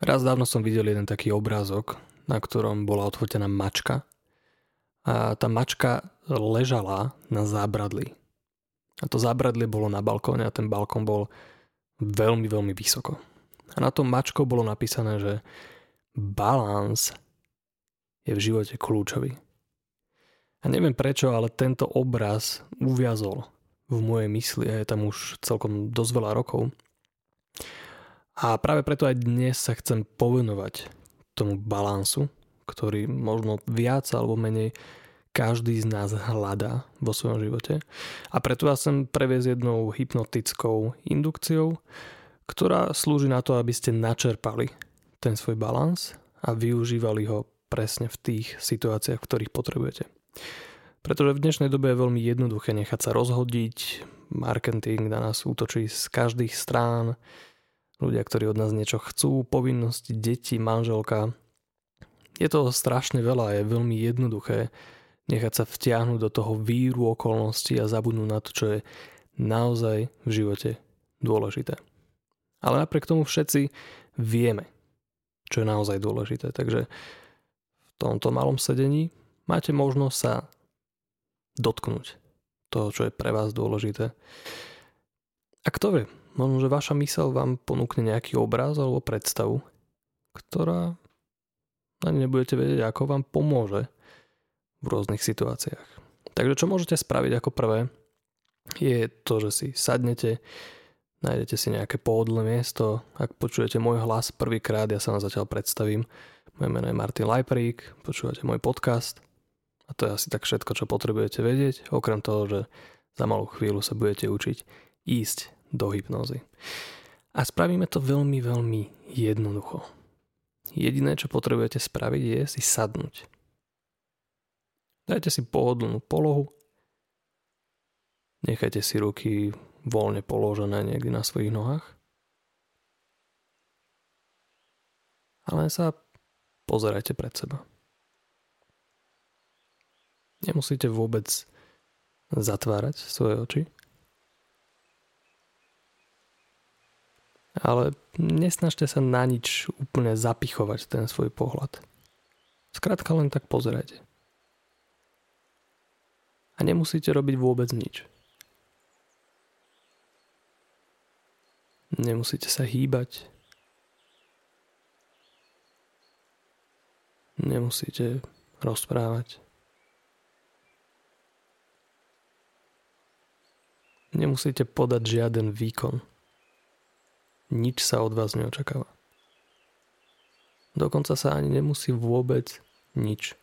Raz dávno som videl jeden taký obrázok, na ktorom bola odfotená mačka a tá mačka ležala na zábradli. A to zábradlie bolo na balkóne a ten balkón bol veľmi, veľmi vysoko. A na tom mačkou bolo napísané, že balans je v živote kľúčový. A neviem prečo, ale tento obraz uviazol v mojej mysli a je tam už celkom dosť veľa rokov. A práve preto aj dnes sa chcem povenovať tomu balansu, ktorý možno viac alebo menej každý z nás hľadá vo svojom živote. A preto ja chcem previesť jednou hypnotickou indukciou, ktorá slúži na to, aby ste načerpali ten svoj balans a využívali ho presne v tých situáciách, v ktorých potrebujete. Pretože v dnešnej dobe je veľmi jednoduché nechať sa rozhodiť, marketing na nás útočí z každých strán, ľudia, ktorí od nás niečo chcú, povinnosti, deti, manželka. Je toho strašne veľa a je veľmi jednoduché nechať sa vtiahnuť do toho víru okolností a zabudnúť na to, čo je naozaj v živote dôležité. Ale napriek tomu všetci vieme, čo je naozaj dôležité. Takže v tomto malom sedení máte možnosť sa dotknúť toho, čo je pre vás dôležité. A kto vie, Možno, že vaša mysel vám ponúkne nejaký obraz alebo predstavu, ktorá ani nebudete vedieť, ako vám pomôže v rôznych situáciách. Takže čo môžete spraviť ako prvé, je to, že si sadnete, nájdete si nejaké pohodlné miesto, ak počujete môj hlas prvýkrát, ja sa vám zatiaľ predstavím. Moje meno je Martin Lajprík, počúvate môj podcast a to je asi tak všetko, čo potrebujete vedieť, okrem toho, že za malú chvíľu sa budete učiť ísť do hypnózy. A spravíme to veľmi, veľmi jednoducho. Jediné, čo potrebujete spraviť, je si sadnúť. Dajte si pohodlnú polohu, nechajte si ruky voľne položené niekde na svojich nohách a len sa pozerajte pred seba. Nemusíte vôbec zatvárať svoje oči. Ale nesnažte sa na nič úplne zapichovať ten svoj pohľad. Skrátka len tak pozerajte. A nemusíte robiť vôbec nič. Nemusíte sa hýbať. Nemusíte rozprávať. Nemusíte podať žiaden výkon. Nič sa od vás neočakáva. Dokonca sa ani nemusí vôbec nič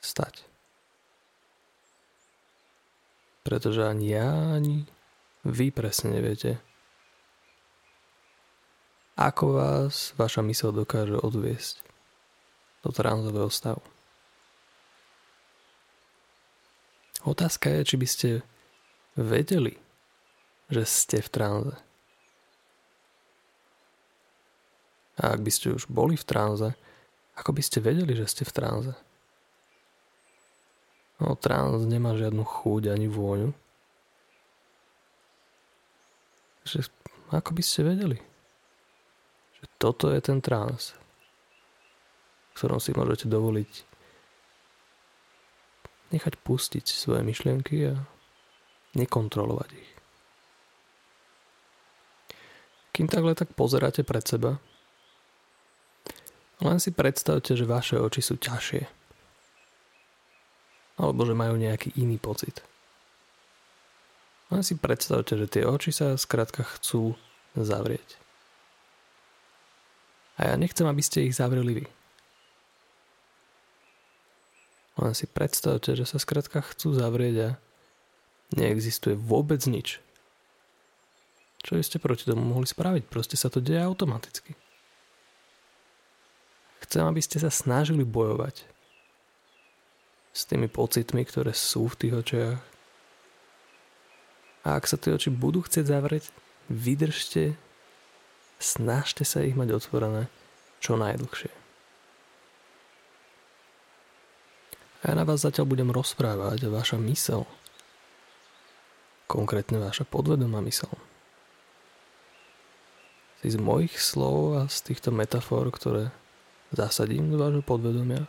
stať. Pretože ani ja, ani vy presne neviete, ako vás vaša mysl dokáže odviesť do tranzového stavu. Otázka je, či by ste vedeli, že ste v tranze. A ak by ste už boli v tranze, ako by ste vedeli, že ste v tranze? No, trans nemá žiadnu chuť ani vôňu. Že, ako by ste vedeli? Že toto je ten trans, v ktorom si môžete dovoliť nechať pustiť svoje myšlienky a nekontrolovať ich. Kým takhle tak pozeráte pred seba, len si predstavte, že vaše oči sú ťažšie. Alebo že majú nejaký iný pocit. Len si predstavte, že tie oči sa skrátka chcú zavrieť. A ja nechcem, aby ste ich zavreli vy. Len si predstavte, že sa skrátka chcú zavrieť a neexistuje vôbec nič. Čo ste proti tomu mohli spraviť? Proste sa to deje automaticky. Chcem, aby ste sa snažili bojovať s tými pocitmi, ktoré sú v tých očiach. A ak sa tie oči budú chcieť zavrieť, vydržte, snažte sa ich mať otvorené čo najdlhšie. A ja na vás zatiaľ budem rozprávať a vaša mysel, konkrétne vaša podvedomá mysel, si z mojich slov a z týchto metafor, ktoré zasadím do vášho podvedomia,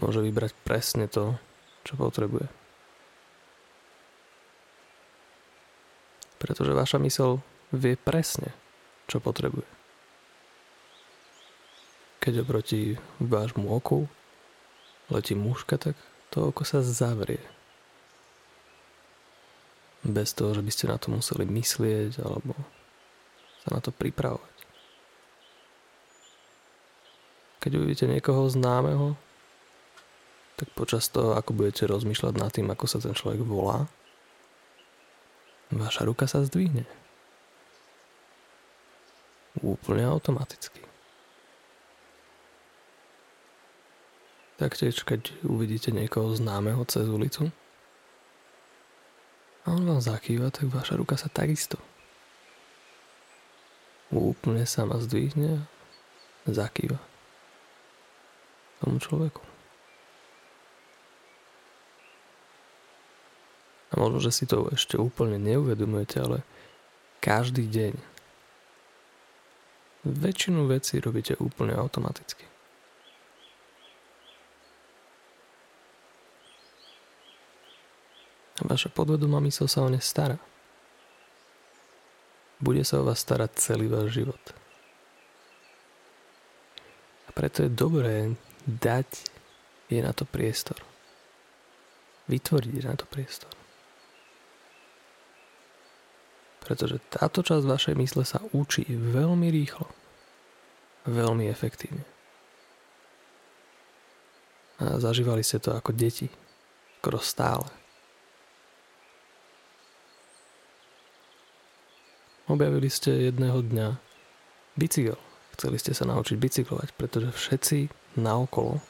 môže vybrať presne to, čo potrebuje. Pretože vaša mysl vie presne, čo potrebuje. Keď oproti vášmu oku letí muška, tak to oko sa zavrie. Bez toho, že by ste na to museli myslieť alebo sa na to pripravovať. Keď uvidíte niekoho známeho, tak počas toho, ako budete rozmýšľať nad tým, ako sa ten človek volá, vaša ruka sa zdvihne. Úplne automaticky. Taktiež, keď uvidíte niekoho známeho cez ulicu a on vám zakýva, tak vaša ruka sa takisto úplne sama zdvihne a zakýva tomu človeku. A možno, že si to ešte úplne neuvedomujete, ale každý deň väčšinu vecí robíte úplne automaticky. Vaša podvedomá mysl sa o ne stará. Bude sa o vás starať celý váš život. A preto je dobré dať je na to priestor. Vytvoriť je na to priestor. Pretože táto časť vašej mysle sa učí veľmi rýchlo. Veľmi efektívne. A zažívali ste to ako deti. Skoro stále. Objavili ste jedného dňa bicykel. Chceli ste sa naučiť bicyklovať, pretože všetci naokolo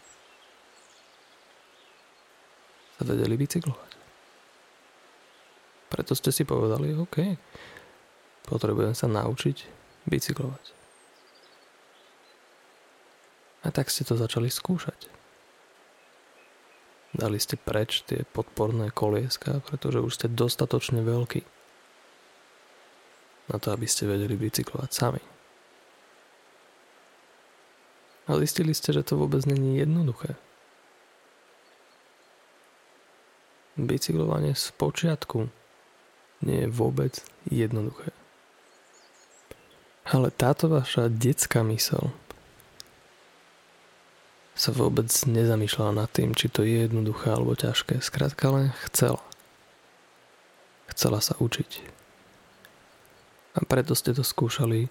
sa vedeli bicyklovať. Preto ste si povedali, OK, potrebujem sa naučiť bicyklovať. A tak ste to začali skúšať. Dali ste preč tie podporné kolieska, pretože už ste dostatočne veľkí na to, aby ste vedeli bicyklovať sami. A zistili ste, že to vôbec není jednoduché. Bicyklovanie z počiatku nie je vôbec jednoduché. Ale táto vaša detská mysel sa vôbec nezamýšľala nad tým, či to je jednoduché alebo ťažké. Skrátka len chcela. Chcela sa učiť. A preto ste to skúšali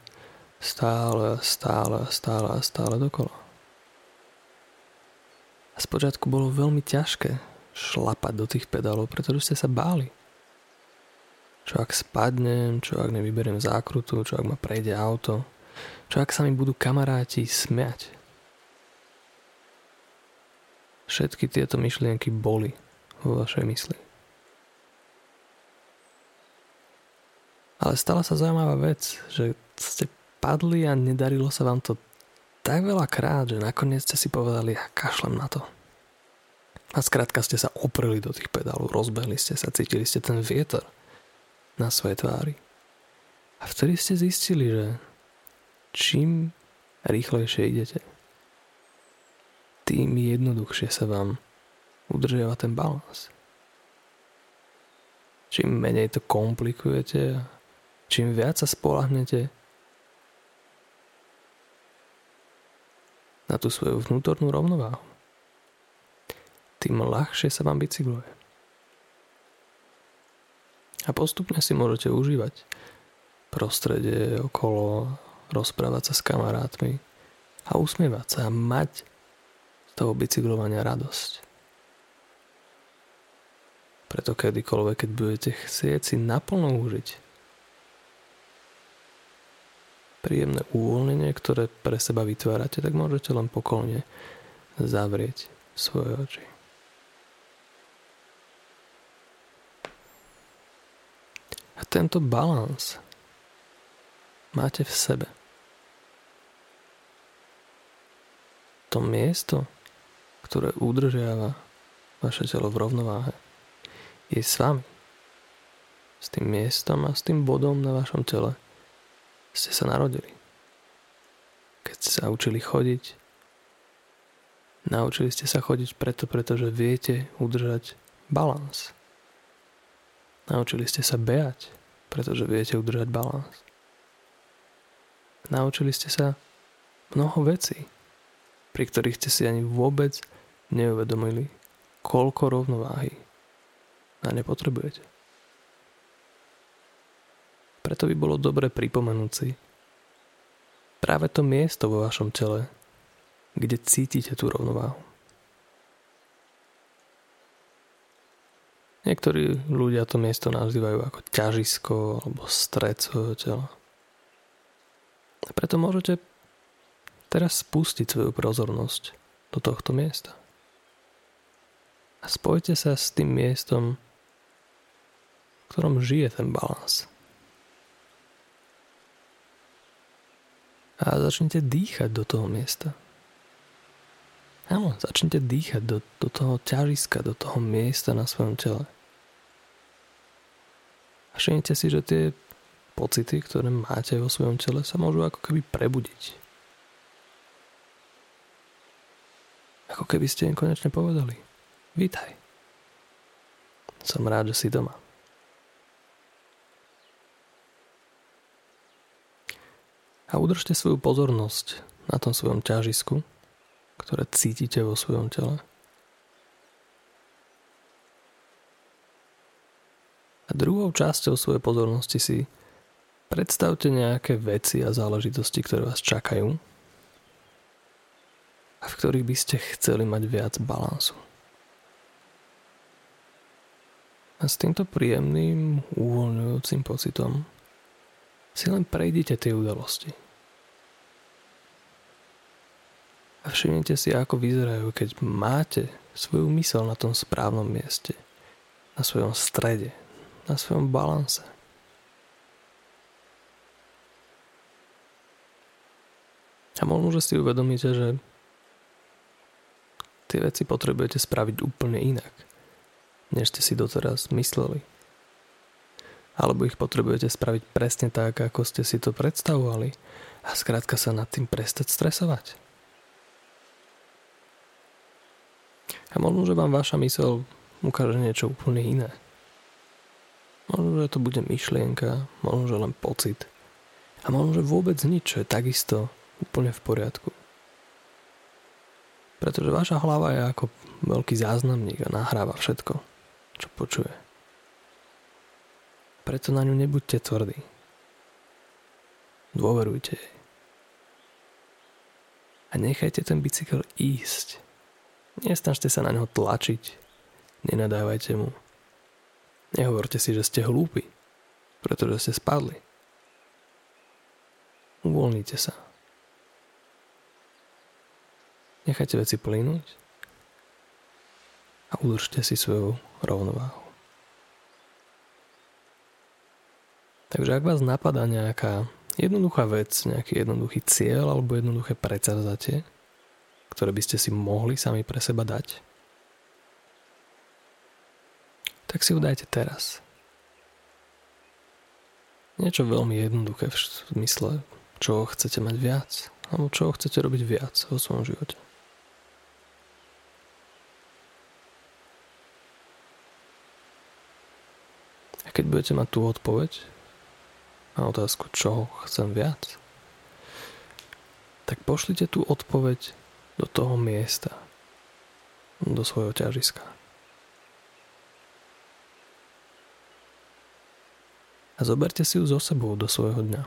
stále, stále, stále a stále dokola. A spočiatku bolo veľmi ťažké šlapať do tých pedálov, pretože ste sa báli. Čo ak spadnem, čo ak nevyberiem zákrutu, čo ak ma prejde auto, čo ak sa mi budú kamaráti smiať. Všetky tieto myšlienky boli vo vašej mysli. Ale stala sa zaujímavá vec, že ste padli a nedarilo sa vám to tak veľa krát, že nakoniec ste si povedali, ja kašlem na to. A skrátka ste sa opreli do tých pedálov, rozbehli ste sa, cítili ste ten vietor na svojej tvári. A vtedy ste zistili, že čím rýchlejšie idete, tým jednoduchšie sa vám udržiava ten balans. Čím menej to komplikujete Čím viac sa spolahnete na tú svoju vnútornú rovnováhu, tým ľahšie sa vám bicykluje. A postupne si môžete užívať prostredie okolo, rozprávať sa s kamarátmi a usmievať sa a mať z toho bicyklovania radosť. Preto kedykoľvek, keď budete chcieť si naplno užiť príjemné uvoľnenie, ktoré pre seba vytvárate, tak môžete len pokolne zavrieť svoje oči. A tento balans máte v sebe. To miesto, ktoré udržiava vaše telo v rovnováhe, je s vami. S tým miestom a s tým bodom na vašom tele, ste sa narodili. Keď ste sa učili chodiť, naučili ste sa chodiť preto, pretože viete udržať balans. Naučili ste sa behať, pretože viete udržať balans. Naučili ste sa mnoho vecí, pri ktorých ste si ani vôbec neuvedomili, koľko rovnováhy a nepotrebujete. Preto by bolo dobre pripomenúť si práve to miesto vo vašom tele, kde cítite tú rovnováhu. Niektorí ľudia to miesto nazývajú ako ťažisko alebo stred svojho tela. Preto môžete teraz spustiť svoju pozornosť do tohto miesta. A spojte sa s tým miestom, v ktorom žije ten balans. A začnite dýchať do toho miesta. Áno, začnite dýchať do, do toho ťažiska, do toho miesta na svojom tele. A všimnite si, že tie pocity, ktoré máte vo svojom tele, sa môžu ako keby prebudiť. Ako keby ste im konečne povedali. Vítaj. Som rád, že si doma. A udržte svoju pozornosť na tom svojom ťažisku, ktoré cítite vo svojom tele. A druhou časťou svojej pozornosti si predstavte nejaké veci a záležitosti, ktoré vás čakajú a v ktorých by ste chceli mať viac balansu. A s týmto príjemným, uvoľňujúcim pocitom si len prejdite tie udalosti. A všimnite si, ako vyzerajú, keď máte svoju mysel na tom správnom mieste, na svojom strede, na svojom balanse. A možno, že si uvedomíte, že tie veci potrebujete spraviť úplne inak, než ste si doteraz mysleli. Alebo ich potrebujete spraviť presne tak, ako ste si to predstavovali a skrátka sa nad tým prestať stresovať. A možno, že vám vaša mysel ukáže niečo úplne iné. Možno, že to bude myšlienka, možno, že len pocit. A možno, že vôbec nič, čo je takisto úplne v poriadku. Pretože vaša hlava je ako veľký záznamník a nahráva všetko, čo počuje. Preto na ňu nebuďte tvrdí. Dôverujte jej. A nechajte ten bicykel ísť. Nesnažte sa na neho tlačiť. Nenadávajte mu. Nehovorte si, že ste hlúpi, pretože ste spadli. Uvoľnite sa. Nechajte veci plynúť a udržte si svoju rovnováhu. Takže ak vás napadá nejaká jednoduchá vec, nejaký jednoduchý cieľ alebo jednoduché predsavzatie, ktoré by ste si mohli sami pre seba dať, tak si udajte teraz. Niečo veľmi jednoduché v zmysle, čo chcete mať viac, alebo čo chcete robiť viac vo svojom živote. A keď budete mať tú odpoveď na otázku, čo chcem viac, tak pošlite tú odpoveď do toho miesta, do svojho ťažiska. a zoberte si ju so sebou do svojho dňa.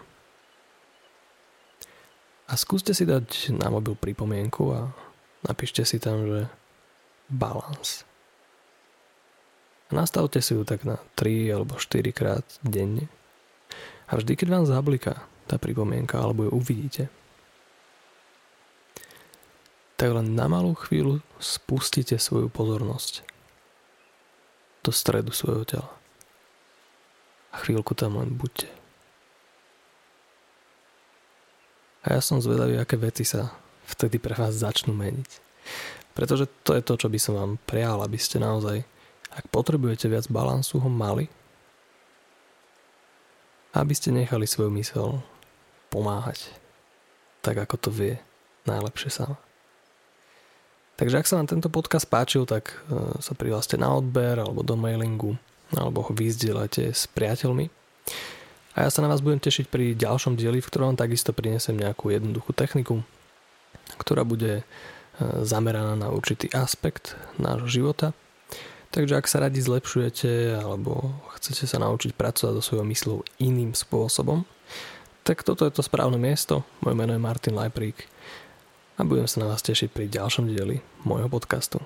A skúste si dať na mobil pripomienku a napíšte si tam, že balans. Nastavte si ju tak na 3 alebo 4 krát denne. A vždy, keď vám zabliká tá pripomienka alebo ju uvidíte, tak len na malú chvíľu spustite svoju pozornosť do stredu svojho tela a chvíľku tam len buďte. A ja som zvedavý, aké veci sa vtedy pre vás začnú meniť. Pretože to je to, čo by som vám prijal, aby ste naozaj, ak potrebujete viac balansu, ho mali. Aby ste nechali svoju mysel pomáhať. Tak ako to vie najlepšie sama. Takže ak sa vám tento podcast páčil, tak e, sa prihláste na odber alebo do mailingu alebo ho vyzdielate s priateľmi. A ja sa na vás budem tešiť pri ďalšom dieli, v ktorom takisto prinesem nejakú jednoduchú techniku, ktorá bude e, zameraná na určitý aspekt nášho života – Takže ak sa radi zlepšujete alebo chcete sa naučiť pracovať so svojou myslou iným spôsobom, tak toto je to správne miesto. Moje meno je Martin Lajprík a budem sa na vás tešiť pri ďalšom dieli môjho podcastu.